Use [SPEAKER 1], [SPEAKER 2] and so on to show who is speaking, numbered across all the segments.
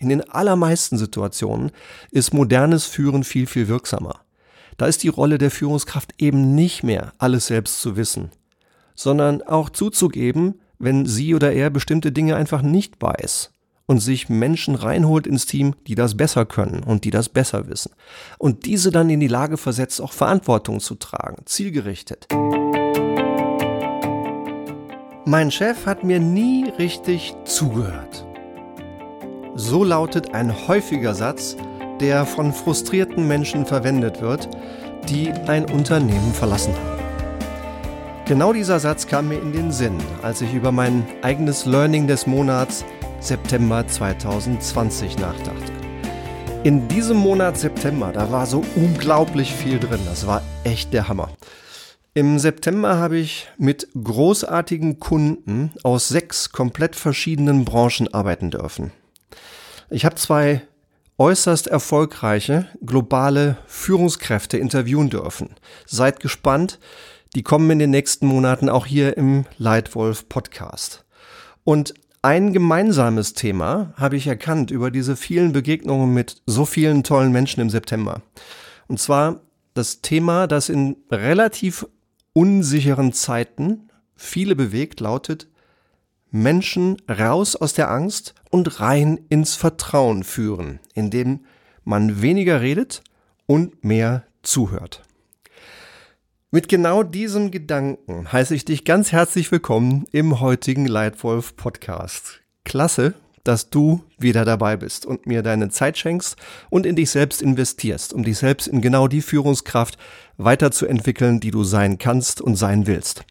[SPEAKER 1] In den allermeisten Situationen ist modernes Führen viel, viel wirksamer. Da ist die Rolle der Führungskraft eben nicht mehr, alles selbst zu wissen, sondern auch zuzugeben, wenn sie oder er bestimmte Dinge einfach nicht weiß und sich Menschen reinholt ins Team, die das besser können und die das besser wissen. Und diese dann in die Lage versetzt, auch Verantwortung zu tragen, zielgerichtet. Mein Chef hat mir nie richtig zugehört. So lautet ein häufiger Satz, der von frustrierten Menschen verwendet wird, die ein Unternehmen verlassen haben. Genau dieser Satz kam mir in den Sinn, als ich über mein eigenes Learning des Monats September 2020 nachdachte. In diesem Monat September, da war so unglaublich viel drin. Das war echt der Hammer. Im September habe ich mit großartigen Kunden aus sechs komplett verschiedenen Branchen arbeiten dürfen. Ich habe zwei äußerst erfolgreiche globale Führungskräfte interviewen dürfen. Seid gespannt, die kommen in den nächsten Monaten auch hier im Leitwolf Podcast. Und ein gemeinsames Thema habe ich erkannt über diese vielen Begegnungen mit so vielen tollen Menschen im September. Und zwar das Thema, das in relativ unsicheren Zeiten viele bewegt, lautet Menschen raus aus der Angst und rein ins Vertrauen führen, indem man weniger redet und mehr zuhört. Mit genau diesem Gedanken heiße ich dich ganz herzlich willkommen im heutigen Leitwolf Podcast. Klasse, dass du wieder dabei bist und mir deine Zeit schenkst und in dich selbst investierst, um dich selbst in genau die Führungskraft weiterzuentwickeln, die du sein kannst und sein willst.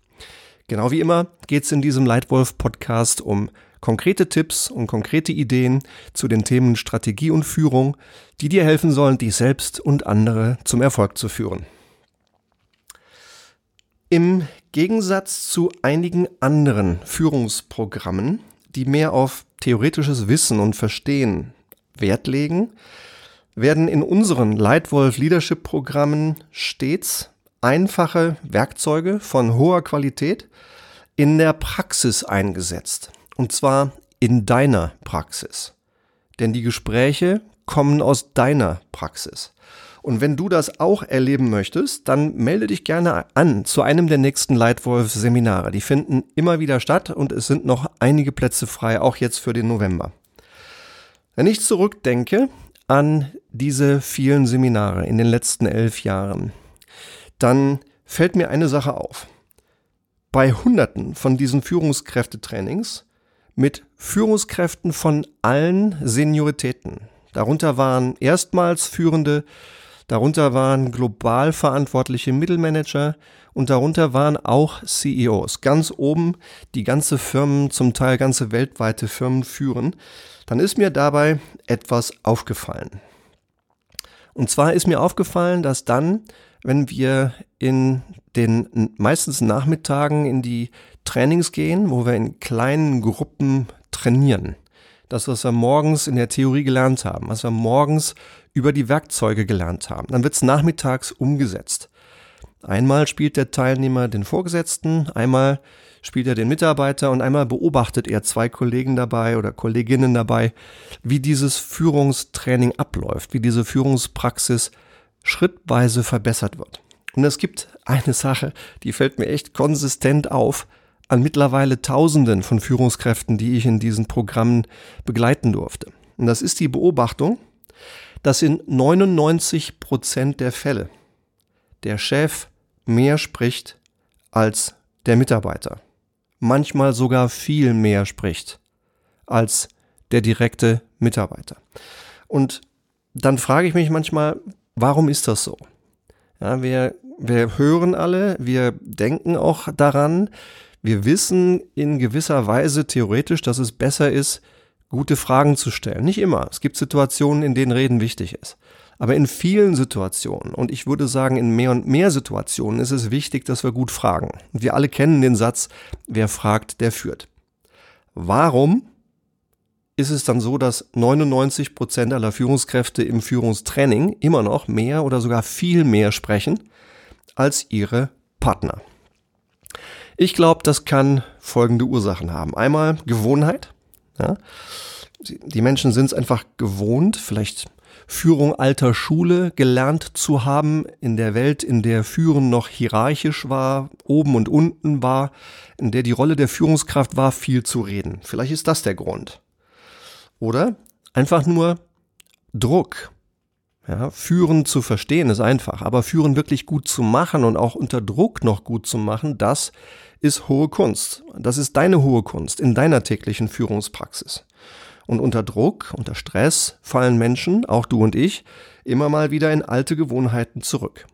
[SPEAKER 1] Genau wie immer geht es in diesem Leitwolf Podcast um konkrete Tipps und konkrete Ideen zu den Themen Strategie und Führung, die dir helfen sollen, dich selbst und andere zum Erfolg zu führen. Im Gegensatz zu einigen anderen Führungsprogrammen, die mehr auf theoretisches Wissen und Verstehen Wert legen, werden in unseren Leitwolf Leadership Programmen stets einfache Werkzeuge von hoher Qualität in der Praxis eingesetzt. Und zwar in deiner Praxis. Denn die Gespräche kommen aus deiner Praxis. Und wenn du das auch erleben möchtest, dann melde dich gerne an zu einem der nächsten Leitwolf-Seminare. Die finden immer wieder statt und es sind noch einige Plätze frei, auch jetzt für den November. Wenn ich zurückdenke an diese vielen Seminare in den letzten elf Jahren, dann fällt mir eine Sache auf. Bei Hunderten von diesen Führungskräftetrainings mit Führungskräften von allen Senioritäten, darunter waren erstmals führende Darunter waren global verantwortliche Mittelmanager und darunter waren auch CEOs. Ganz oben, die ganze Firmen, zum Teil ganze weltweite Firmen führen. Dann ist mir dabei etwas aufgefallen. Und zwar ist mir aufgefallen, dass dann, wenn wir in den meistens Nachmittagen in die Trainings gehen, wo wir in kleinen Gruppen trainieren, das, was wir morgens in der Theorie gelernt haben, was wir morgens über die Werkzeuge gelernt haben. Dann wird es nachmittags umgesetzt. Einmal spielt der Teilnehmer den Vorgesetzten, einmal spielt er den Mitarbeiter und einmal beobachtet er zwei Kollegen dabei oder Kolleginnen dabei, wie dieses Führungstraining abläuft, wie diese Führungspraxis schrittweise verbessert wird. Und es gibt eine Sache, die fällt mir echt konsistent auf an mittlerweile Tausenden von Führungskräften, die ich in diesen Programmen begleiten durfte. Und das ist die Beobachtung, dass in 99 Prozent der Fälle der Chef mehr spricht als der Mitarbeiter. Manchmal sogar viel mehr spricht als der direkte Mitarbeiter. Und dann frage ich mich manchmal, warum ist das so? Ja, wir, wir hören alle, wir denken auch daran, wir wissen in gewisser Weise theoretisch, dass es besser ist, gute Fragen zu stellen. Nicht immer. Es gibt Situationen, in denen Reden wichtig ist. Aber in vielen Situationen, und ich würde sagen in mehr und mehr Situationen, ist es wichtig, dass wir gut fragen. Wir alle kennen den Satz, wer fragt, der führt. Warum ist es dann so, dass 99 Prozent aller Führungskräfte im Führungstraining immer noch mehr oder sogar viel mehr sprechen als ihre Partner? Ich glaube, das kann folgende Ursachen haben. Einmal Gewohnheit. Ja? Die Menschen sind es einfach gewohnt, vielleicht Führung alter Schule gelernt zu haben, in der Welt, in der Führen noch hierarchisch war, oben und unten war, in der die Rolle der Führungskraft war, viel zu reden. Vielleicht ist das der Grund. Oder einfach nur Druck. Ja, führen zu verstehen ist einfach, aber führen wirklich gut zu machen und auch unter Druck noch gut zu machen, das ist hohe Kunst. Das ist deine hohe Kunst in deiner täglichen Führungspraxis. Und unter Druck, unter Stress fallen Menschen, auch du und ich, immer mal wieder in alte Gewohnheiten zurück.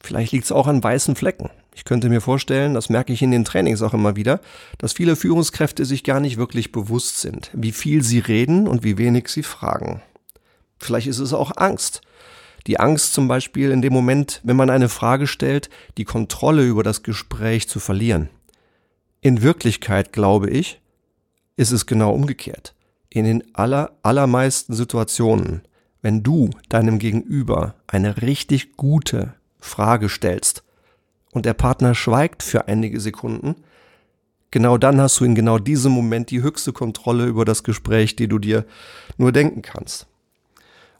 [SPEAKER 1] Vielleicht liegt es auch an weißen Flecken. Ich könnte mir vorstellen, das merke ich in den Trainings auch immer wieder, dass viele Führungskräfte sich gar nicht wirklich bewusst sind, wie viel sie reden und wie wenig sie fragen. Vielleicht ist es auch Angst. Die Angst zum Beispiel in dem Moment, wenn man eine Frage stellt, die Kontrolle über das Gespräch zu verlieren. In Wirklichkeit, glaube ich, ist es genau umgekehrt in den aller, allermeisten Situationen, wenn du deinem Gegenüber eine richtig gute Frage stellst und der Partner schweigt für einige Sekunden, genau dann hast du in genau diesem Moment die höchste Kontrolle über das Gespräch, die du dir nur denken kannst.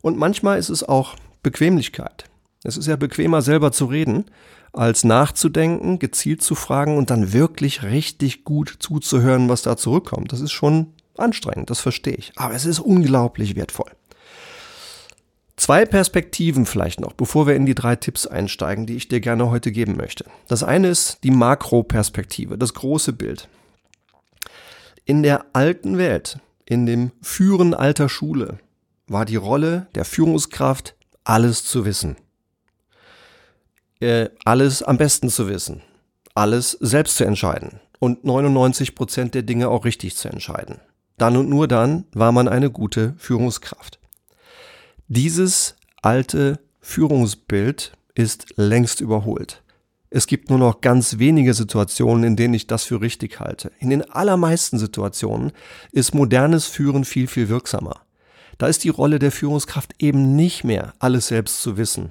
[SPEAKER 1] Und manchmal ist es auch Bequemlichkeit. Es ist ja bequemer selber zu reden, als nachzudenken, gezielt zu fragen und dann wirklich richtig gut zuzuhören, was da zurückkommt. Das ist schon anstrengend, das verstehe ich. Aber es ist unglaublich wertvoll. Zwei Perspektiven vielleicht noch, bevor wir in die drei Tipps einsteigen, die ich dir gerne heute geben möchte. Das eine ist die Makroperspektive, das große Bild. In der alten Welt, in dem Führen alter Schule, war die Rolle der Führungskraft, alles zu wissen. Äh, alles am besten zu wissen. Alles selbst zu entscheiden. Und 99 Prozent der Dinge auch richtig zu entscheiden. Dann und nur dann war man eine gute Führungskraft. Dieses alte Führungsbild ist längst überholt. Es gibt nur noch ganz wenige Situationen, in denen ich das für richtig halte. In den allermeisten Situationen ist modernes Führen viel, viel wirksamer. Da ist die Rolle der Führungskraft eben nicht mehr, alles selbst zu wissen,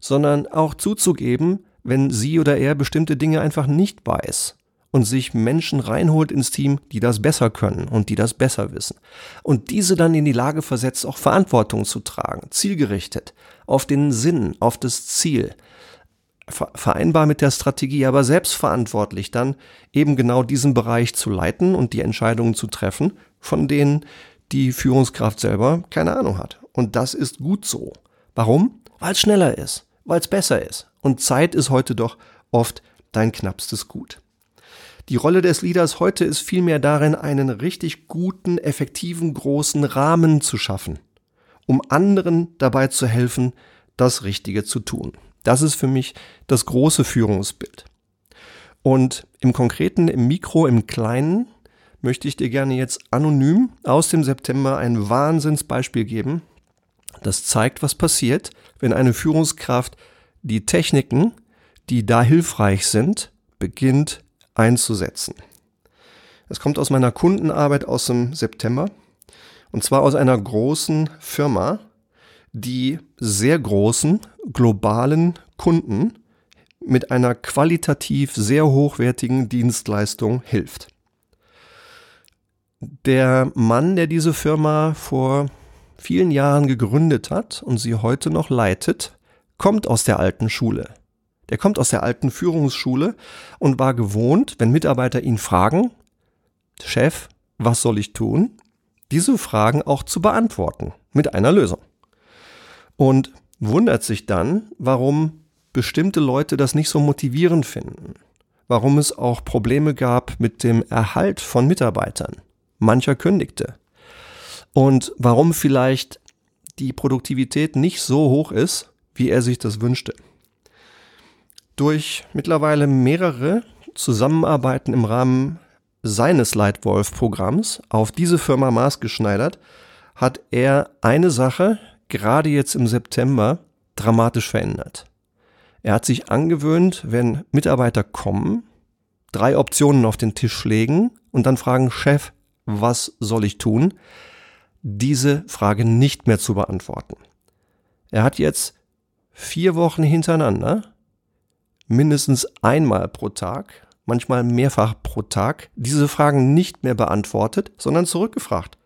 [SPEAKER 1] sondern auch zuzugeben, wenn sie oder er bestimmte Dinge einfach nicht weiß und sich Menschen reinholt ins Team, die das besser können und die das besser wissen. Und diese dann in die Lage versetzt, auch Verantwortung zu tragen, zielgerichtet, auf den Sinn, auf das Ziel, vereinbar mit der Strategie, aber selbstverantwortlich dann eben genau diesen Bereich zu leiten und die Entscheidungen zu treffen, von denen die Führungskraft selber keine Ahnung hat. Und das ist gut so. Warum? Weil es schneller ist, weil es besser ist. Und Zeit ist heute doch oft dein knappstes Gut. Die Rolle des Leaders heute ist vielmehr darin, einen richtig guten, effektiven, großen Rahmen zu schaffen, um anderen dabei zu helfen, das Richtige zu tun. Das ist für mich das große Führungsbild. Und im Konkreten, im Mikro, im Kleinen möchte ich dir gerne jetzt anonym aus dem September ein Wahnsinnsbeispiel geben, das zeigt, was passiert, wenn eine Führungskraft die Techniken, die da hilfreich sind, beginnt einzusetzen. Es kommt aus meiner Kundenarbeit aus dem September und zwar aus einer großen Firma, die sehr großen globalen Kunden mit einer qualitativ sehr hochwertigen Dienstleistung hilft. Der Mann, der diese Firma vor vielen Jahren gegründet hat und sie heute noch leitet, kommt aus der alten Schule. Der kommt aus der alten Führungsschule und war gewohnt, wenn Mitarbeiter ihn fragen, Chef, was soll ich tun? Diese Fragen auch zu beantworten mit einer Lösung. Und wundert sich dann, warum bestimmte Leute das nicht so motivierend finden, warum es auch Probleme gab mit dem Erhalt von Mitarbeitern. Mancher kündigte. Und warum vielleicht die Produktivität nicht so hoch ist, wie er sich das wünschte. Durch mittlerweile mehrere Zusammenarbeiten im Rahmen seines Leitwolf-Programms auf diese Firma maßgeschneidert, hat er eine Sache gerade jetzt im September dramatisch verändert. Er hat sich angewöhnt, wenn Mitarbeiter kommen, drei Optionen auf den Tisch legen und dann fragen, Chef, was soll ich tun? Diese Frage nicht mehr zu beantworten. Er hat jetzt vier Wochen hintereinander mindestens einmal pro Tag, manchmal mehrfach pro Tag, diese Fragen nicht mehr beantwortet, sondern zurückgefragt.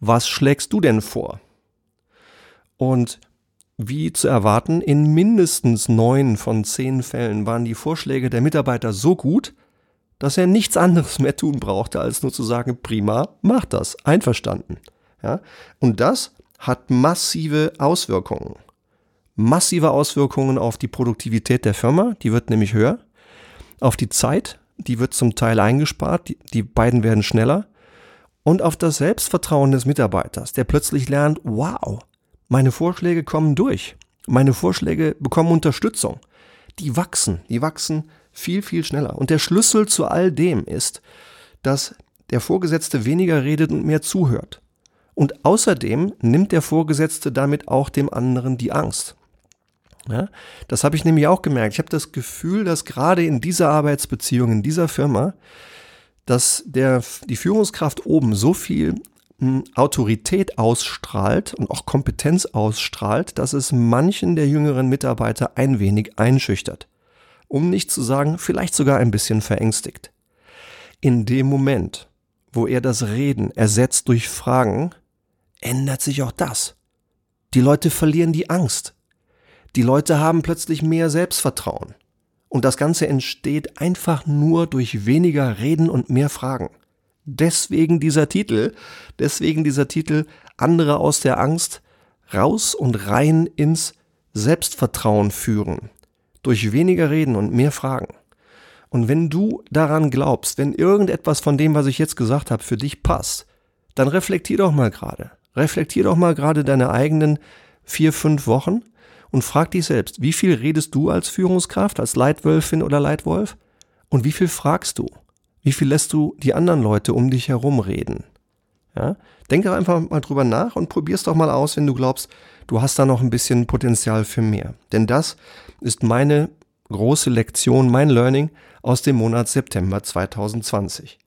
[SPEAKER 1] was schlägst du denn vor? Und wie zu erwarten, in mindestens neun von zehn Fällen waren die Vorschläge der Mitarbeiter so gut, dass er nichts anderes mehr tun brauchte, als nur zu sagen, prima, mach das, einverstanden. Ja? Und das hat massive Auswirkungen. Massive Auswirkungen auf die Produktivität der Firma, die wird nämlich höher, auf die Zeit, die wird zum Teil eingespart, die, die beiden werden schneller, und auf das Selbstvertrauen des Mitarbeiters, der plötzlich lernt, wow, meine Vorschläge kommen durch, meine Vorschläge bekommen Unterstützung, die wachsen, die wachsen viel, viel schneller. Und der Schlüssel zu all dem ist, dass der Vorgesetzte weniger redet und mehr zuhört. Und außerdem nimmt der Vorgesetzte damit auch dem anderen die Angst. Ja, das habe ich nämlich auch gemerkt. Ich habe das Gefühl, dass gerade in dieser Arbeitsbeziehung, in dieser Firma, dass der, die Führungskraft oben so viel hm, Autorität ausstrahlt und auch Kompetenz ausstrahlt, dass es manchen der jüngeren Mitarbeiter ein wenig einschüchtert. Um nicht zu sagen, vielleicht sogar ein bisschen verängstigt. In dem Moment, wo er das Reden ersetzt durch Fragen, ändert sich auch das. Die Leute verlieren die Angst. Die Leute haben plötzlich mehr Selbstvertrauen. Und das Ganze entsteht einfach nur durch weniger Reden und mehr Fragen. Deswegen dieser Titel, deswegen dieser Titel andere aus der Angst raus und rein ins Selbstvertrauen führen. Durch weniger Reden und mehr Fragen. Und wenn du daran glaubst, wenn irgendetwas von dem, was ich jetzt gesagt habe, für dich passt, dann reflektier doch mal gerade. Reflektier doch mal gerade deine eigenen vier, fünf Wochen und frag dich selbst, wie viel redest du als Führungskraft, als Leitwölfin oder Leitwolf? Und wie viel fragst du? Wie viel lässt du die anderen Leute um dich herum reden? Ja? Denke einfach mal drüber nach und probier's doch mal aus, wenn du glaubst, du hast da noch ein bisschen Potenzial für mehr. Denn das ist meine große Lektion, mein Learning aus dem Monat September 2020.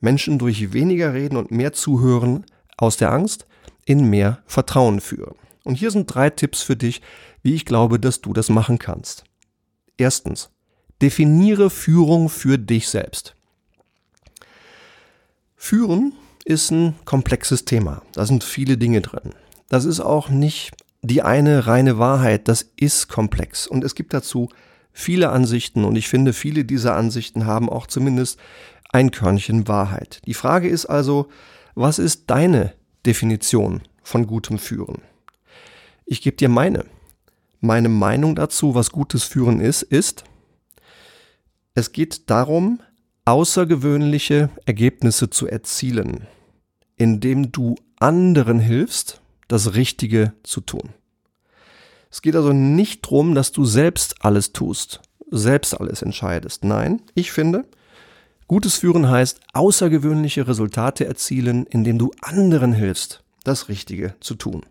[SPEAKER 1] Menschen durch weniger reden und mehr zuhören aus der Angst in mehr Vertrauen führen. Und hier sind drei Tipps für dich, wie ich glaube, dass du das machen kannst. Erstens, definiere Führung für dich selbst. Führen ist ein komplexes Thema. Da sind viele Dinge drin. Das ist auch nicht die eine reine Wahrheit. Das ist komplex. Und es gibt dazu viele Ansichten. Und ich finde, viele dieser Ansichten haben auch zumindest ein Körnchen Wahrheit. Die Frage ist also, was ist deine Definition von gutem Führen. Ich gebe dir meine. Meine Meinung dazu, was gutes Führen ist, ist, es geht darum, außergewöhnliche Ergebnisse zu erzielen, indem du anderen hilfst, das Richtige zu tun. Es geht also nicht darum, dass du selbst alles tust, selbst alles entscheidest. Nein, ich finde, Gutes Führen heißt außergewöhnliche Resultate erzielen, indem du anderen hilfst, das Richtige zu tun.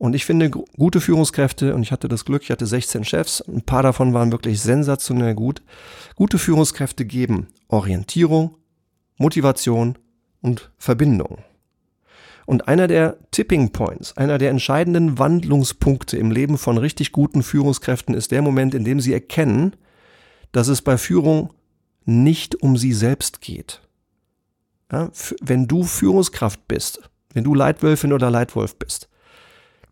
[SPEAKER 1] Und ich finde, gute Führungskräfte, und ich hatte das Glück, ich hatte 16 Chefs, ein paar davon waren wirklich sensationell gut. Gute Führungskräfte geben Orientierung, Motivation und Verbindung. Und einer der Tipping Points, einer der entscheidenden Wandlungspunkte im Leben von richtig guten Führungskräften ist der Moment, in dem sie erkennen, dass es bei Führung nicht um sie selbst geht. Ja, wenn du Führungskraft bist, wenn du Leitwölfin oder Leitwolf bist,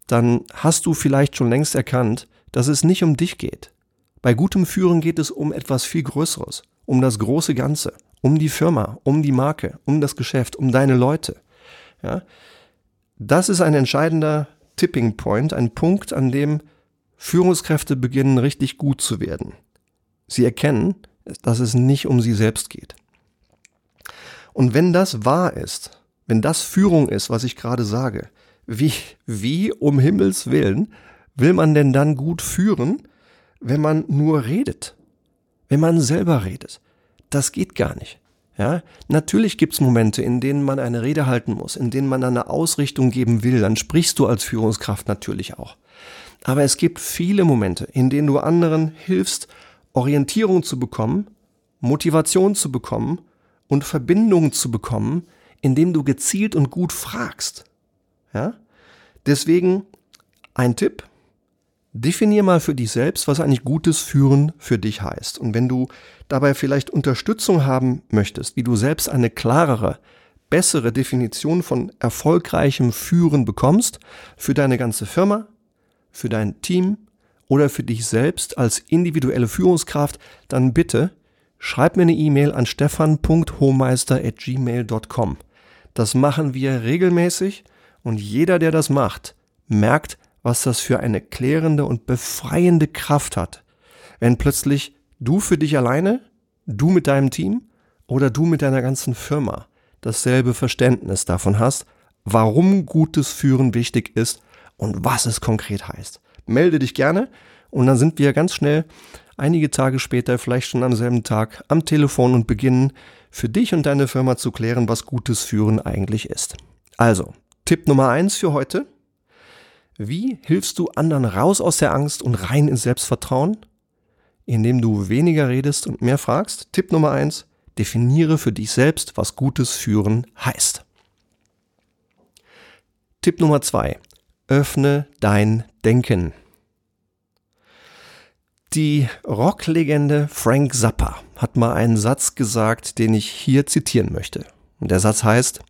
[SPEAKER 1] dann hast du vielleicht schon längst erkannt, dass es nicht um dich geht. Bei gutem Führen geht es um etwas viel Größeres, um das große Ganze, um die Firma, um die Marke, um das Geschäft, um deine Leute. Ja? Das ist ein entscheidender Tipping Point, ein Punkt, an dem Führungskräfte beginnen richtig gut zu werden. Sie erkennen, dass es nicht um sie selbst geht. Und wenn das wahr ist, wenn das Führung ist, was ich gerade sage, wie, wie um Himmels Willen will man denn dann gut führen, wenn man nur redet? Wenn man selber redet? Das geht gar nicht. Ja, natürlich gibt's Momente, in denen man eine Rede halten muss, in denen man eine Ausrichtung geben will, dann sprichst du als Führungskraft natürlich auch. Aber es gibt viele Momente, in denen du anderen hilfst, Orientierung zu bekommen, Motivation zu bekommen und Verbindung zu bekommen, indem du gezielt und gut fragst. Ja? Deswegen ein Tipp. Definier mal für dich selbst, was eigentlich gutes Führen für dich heißt. Und wenn du dabei vielleicht Unterstützung haben möchtest, wie du selbst eine klarere, bessere Definition von erfolgreichem Führen bekommst für deine ganze Firma, für dein Team oder für dich selbst als individuelle Führungskraft, dann bitte schreib mir eine E-Mail an stefan.hohmeister@gmail.com. Das machen wir regelmäßig und jeder, der das macht, merkt, was das für eine klärende und befreiende Kraft hat, wenn plötzlich du für dich alleine, du mit deinem Team oder du mit deiner ganzen Firma dasselbe Verständnis davon hast, warum gutes Führen wichtig ist und was es konkret heißt. Melde dich gerne und dann sind wir ganz schnell einige Tage später, vielleicht schon am selben Tag, am Telefon und beginnen für dich und deine Firma zu klären, was gutes Führen eigentlich ist. Also, Tipp Nummer eins für heute. Wie hilfst du anderen raus aus der Angst und rein ins Selbstvertrauen? Indem du weniger redest und mehr fragst. Tipp Nummer eins. Definiere für dich selbst, was gutes Führen heißt. Tipp Nummer zwei. Öffne dein Denken. Die Rocklegende Frank Zappa hat mal einen Satz gesagt, den ich hier zitieren möchte. Und der Satz heißt,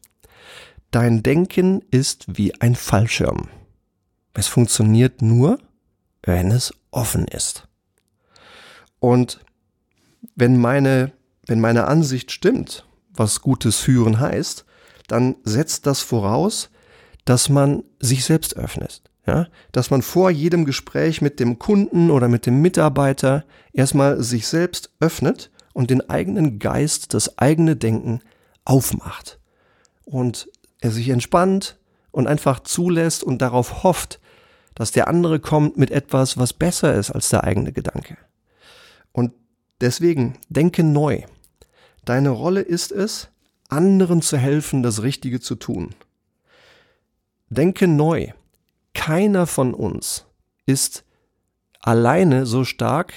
[SPEAKER 1] Dein Denken ist wie ein Fallschirm. Es funktioniert nur, wenn es offen ist. Und wenn meine wenn meine Ansicht stimmt, was gutes Führen heißt, dann setzt das voraus, dass man sich selbst öffnet. Ja? Dass man vor jedem Gespräch mit dem Kunden oder mit dem Mitarbeiter erstmal sich selbst öffnet und den eigenen Geist, das eigene Denken aufmacht. Und er sich entspannt und einfach zulässt und darauf hofft, dass der andere kommt mit etwas, was besser ist als der eigene Gedanke. Und deswegen denke neu. Deine Rolle ist es, anderen zu helfen, das Richtige zu tun. Denke neu. Keiner von uns ist alleine so stark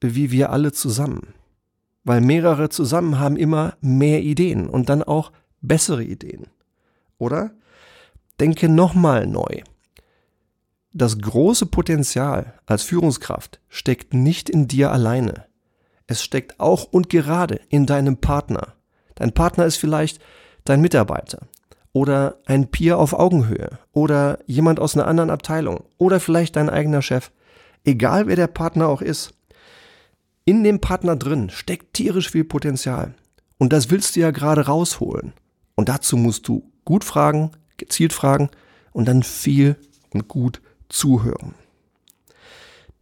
[SPEAKER 1] wie wir alle zusammen. Weil mehrere zusammen haben immer mehr Ideen und dann auch bessere Ideen. Oder? Denke nochmal neu. Das große Potenzial als Führungskraft steckt nicht in dir alleine. Es steckt auch und gerade in deinem Partner. Dein Partner ist vielleicht dein Mitarbeiter oder ein Peer auf Augenhöhe oder jemand aus einer anderen Abteilung oder vielleicht dein eigener Chef. Egal wer der Partner auch ist. In dem Partner drin steckt tierisch viel Potenzial. Und das willst du ja gerade rausholen. Und dazu musst du gut fragen, gezielt fragen und dann viel und gut zuhören.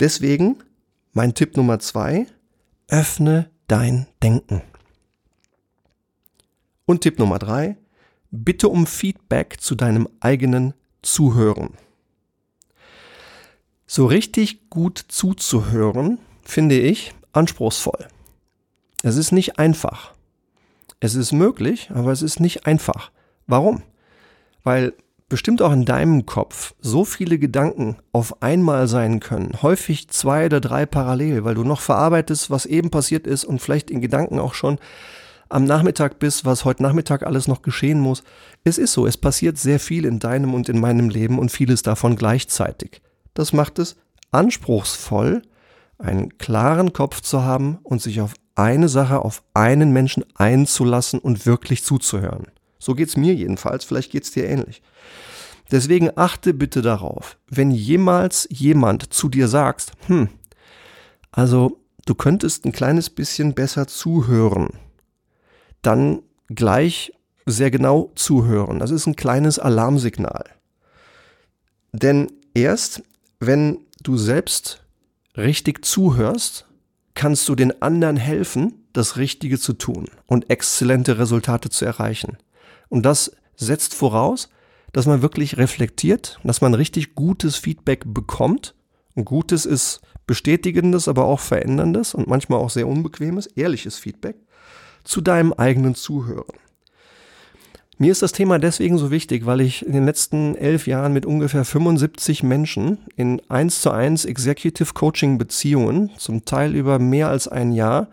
[SPEAKER 1] Deswegen mein Tipp Nummer zwei, Öffne dein Denken. Und Tipp Nummer drei, bitte um Feedback zu deinem eigenen Zuhören. So richtig gut zuzuhören, finde ich anspruchsvoll. Es ist nicht einfach. Es ist möglich, aber es ist nicht einfach. Warum? Weil bestimmt auch in deinem Kopf so viele Gedanken auf einmal sein können, häufig zwei oder drei parallel, weil du noch verarbeitest, was eben passiert ist und vielleicht in Gedanken auch schon am Nachmittag bist, was heute Nachmittag alles noch geschehen muss. Es ist so, es passiert sehr viel in deinem und in meinem Leben und vieles davon gleichzeitig. Das macht es anspruchsvoll, einen klaren Kopf zu haben und sich auf eine Sache, auf einen Menschen einzulassen und wirklich zuzuhören. So geht's mir jedenfalls, vielleicht geht's dir ähnlich. Deswegen achte bitte darauf, wenn jemals jemand zu dir sagt, hm, also du könntest ein kleines bisschen besser zuhören, dann gleich sehr genau zuhören. Das ist ein kleines Alarmsignal. Denn erst wenn du selbst richtig zuhörst, kannst du den anderen helfen, das Richtige zu tun und exzellente Resultate zu erreichen. Und das setzt voraus, dass man wirklich reflektiert, dass man richtig gutes Feedback bekommt. Und gutes ist bestätigendes, aber auch veränderndes und manchmal auch sehr unbequemes, ehrliches Feedback zu deinem eigenen Zuhören. Mir ist das Thema deswegen so wichtig, weil ich in den letzten elf Jahren mit ungefähr 75 Menschen in 1 zu 1 Executive Coaching Beziehungen, zum Teil über mehr als ein Jahr,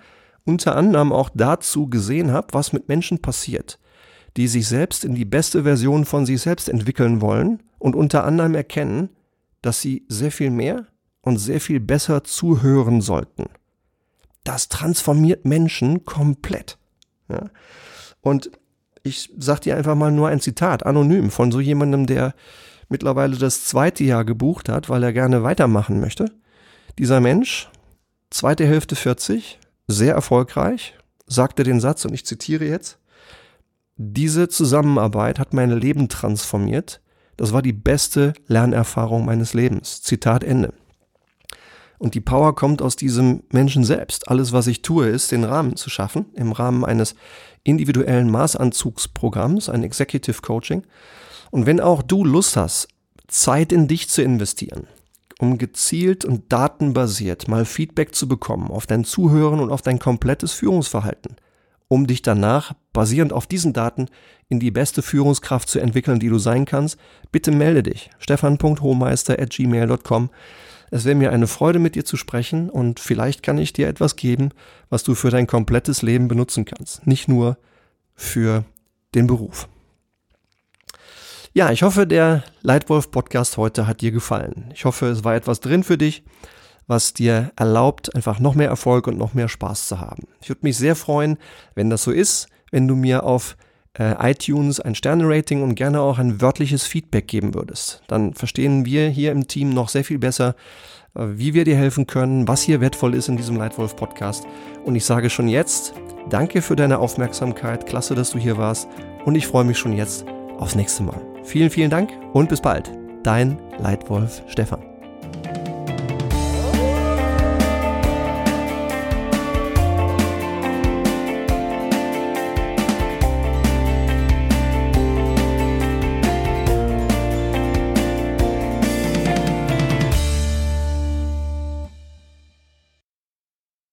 [SPEAKER 1] unter anderem auch dazu gesehen habe, was mit Menschen passiert, die sich selbst in die beste Version von sich selbst entwickeln wollen und unter anderem erkennen, dass sie sehr viel mehr und sehr viel besser zuhören sollten. Das transformiert Menschen komplett. Ja? Und Ich sag dir einfach mal nur ein Zitat, anonym, von so jemandem, der mittlerweile das zweite Jahr gebucht hat, weil er gerne weitermachen möchte. Dieser Mensch, zweite Hälfte 40, sehr erfolgreich, sagte den Satz, und ich zitiere jetzt, diese Zusammenarbeit hat mein Leben transformiert. Das war die beste Lernerfahrung meines Lebens. Zitat Ende. Und die Power kommt aus diesem Menschen selbst. Alles, was ich tue, ist, den Rahmen zu schaffen, im Rahmen eines individuellen Maßanzugsprogramms, ein Executive Coaching. Und wenn auch du Lust hast, Zeit in dich zu investieren, um gezielt und datenbasiert mal Feedback zu bekommen auf dein Zuhören und auf dein komplettes Führungsverhalten, um dich danach, basierend auf diesen Daten, in die beste Führungskraft zu entwickeln, die du sein kannst, bitte melde dich. stefan.hohmeister.gmail.com es wäre mir eine Freude, mit dir zu sprechen und vielleicht kann ich dir etwas geben, was du für dein komplettes Leben benutzen kannst, nicht nur für den Beruf. Ja, ich hoffe, der Leitwolf Podcast heute hat dir gefallen. Ich hoffe, es war etwas drin für dich, was dir erlaubt, einfach noch mehr Erfolg und noch mehr Spaß zu haben. Ich würde mich sehr freuen, wenn das so ist, wenn du mir auf äh, iTunes ein Sterne-Rating und gerne auch ein wörtliches Feedback geben würdest. Dann verstehen wir hier im Team noch sehr viel besser, äh, wie wir dir helfen können, was hier wertvoll ist in diesem Leitwolf Podcast. Und ich sage schon jetzt, danke für deine Aufmerksamkeit, klasse, dass du hier warst und ich freue mich schon jetzt aufs nächste Mal. Vielen, vielen Dank und bis bald. Dein Leitwolf Stefan.